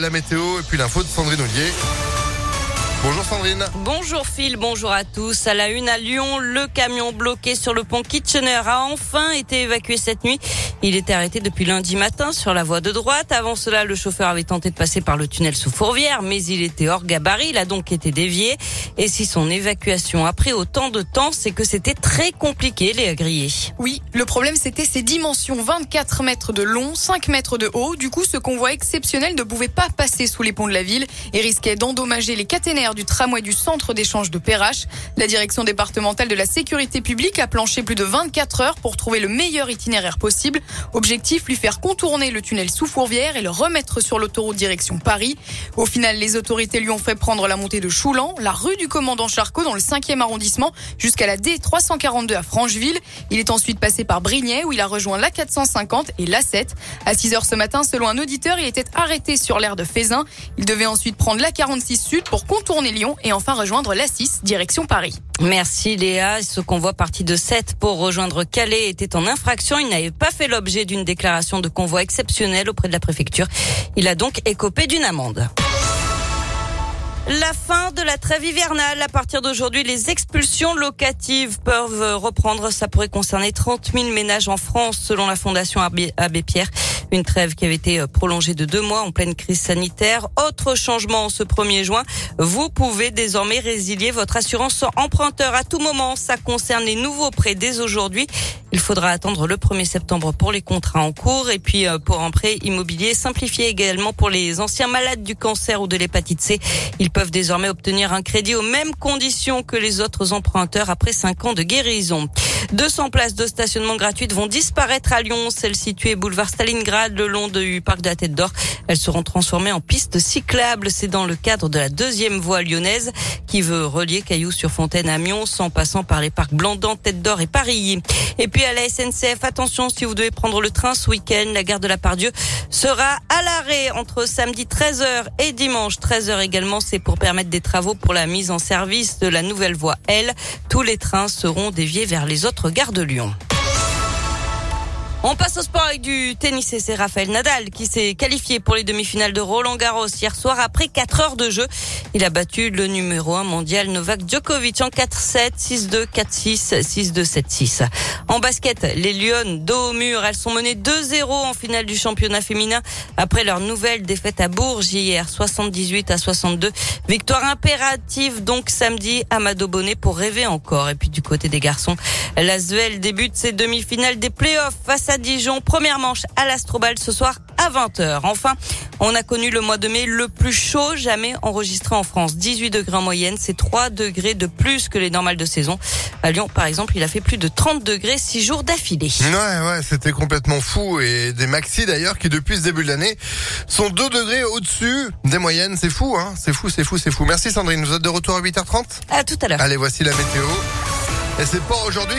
La météo et puis l'info de Sandrine Ollier. Bonjour Sandrine. Bonjour Phil, bonjour à tous. À la une à Lyon, le camion bloqué sur le pont Kitchener a enfin été évacué cette nuit. Il était arrêté depuis lundi matin sur la voie de droite. Avant cela, le chauffeur avait tenté de passer par le tunnel sous Fourvière, mais il était hors gabarit. Il a donc été dévié. Et si son évacuation a pris autant de temps, c'est que c'était très compliqué, les griller. Oui, le problème c'était ses dimensions. 24 mètres de long, 5 mètres de haut. Du coup, ce convoi exceptionnel ne pouvait pas passer sous les ponts de la ville et risquait d'endommager les caténaires du tramway du centre d'échange de Perrache. La direction départementale de la sécurité publique a planché plus de 24 heures pour trouver le meilleur itinéraire possible. Objectif, lui faire contourner le tunnel sous Fourvière et le remettre sur l'autoroute direction Paris. Au final, les autorités lui ont fait prendre la montée de Choulan, la rue du commandant Charcot dans le 5e arrondissement jusqu'à la D342 à Francheville. Il est ensuite passé par Brignais où il a rejoint la 450 et la 7. À 6 heures ce matin, selon un auditeur, il était arrêté sur l'aire de Fézin. Il devait ensuite prendre la 46 Sud pour contourner Lyon et enfin rejoindre la 6 direction Paris. Merci Léa. Ce convoi parti de 7 pour rejoindre Calais était en infraction. Il n'avait pas fait l'objet d'une déclaration de convoi exceptionnelle auprès de la préfecture. Il a donc écopé d'une amende. La fin de la trêve hivernale. À partir d'aujourd'hui, les expulsions locatives peuvent reprendre. Ça pourrait concerner 30 000 ménages en France, selon la Fondation Abbé Pierre. Une trêve qui avait été euh, prolongée de deux mois en pleine crise sanitaire. Autre changement ce 1er juin, vous pouvez désormais résilier votre assurance emprunteur à tout moment. Ça concerne les nouveaux prêts dès aujourd'hui. Il faudra attendre le 1er septembre pour les contrats en cours et puis euh, pour un prêt immobilier simplifié également pour les anciens malades du cancer ou de l'hépatite C. peuvent désormais obtenir un crédit aux mêmes conditions que les autres emprunteurs après 5 ans de guérison. 200 places de stationnement gratuites vont disparaître à Lyon, celles situées boulevard Stalingrad le long du parc de la Tête d'Or. Elles seront transformées en pistes cyclables. C'est dans le cadre de la deuxième voie lyonnaise qui veut relier Cailloux-sur-Fontaine à Mions en passant par les parcs Blandan, Tête d'Or et Paris. Et puis à la SNCF, attention si vous devez prendre le train ce week-end, la gare de la Pardieu sera à l'arrêt entre samedi 13h et dimanche 13h également. C'est pour permettre des travaux pour la mise en service de la nouvelle voie L. Tous les trains seront déviés vers les autres gares de Lyon. On passe au sport avec du tennis et c'est Raphaël Nadal qui s'est qualifié pour les demi-finales de Roland Garros hier soir après 4 heures de jeu. Il a battu le numéro 1 mondial Novak Djokovic en 4-7, 6-2, 4-6, 6-2, 7-6. En basket, les Lyon dos au mur, elles sont menées 2-0 en finale du championnat féminin après leur nouvelle défaite à Bourges hier, 78 à 62. Victoire impérative donc samedi à Bonnet pour rêver encore. Et puis du côté des garçons, l'Asvel débute ses demi-finales des playoffs face à Dijon. Première manche à l'Astrobal ce soir à 20h. Enfin, on a connu le mois de mai le plus chaud jamais enregistré en France. 18 degrés en moyenne, c'est 3 degrés de plus que les normales de saison. À Lyon, par exemple, il a fait plus de 30 degrés 6 jours d'affilée. Ouais, ouais, c'était complètement fou. Et des maxis d'ailleurs qui depuis ce début de l'année sont 2 degrés au-dessus des moyennes. C'est fou, hein C'est fou, c'est fou, c'est fou. Merci Sandrine. Vous êtes de retour à 8h30 À tout à l'heure. Allez, voici la météo. Et c'est pas aujourd'hui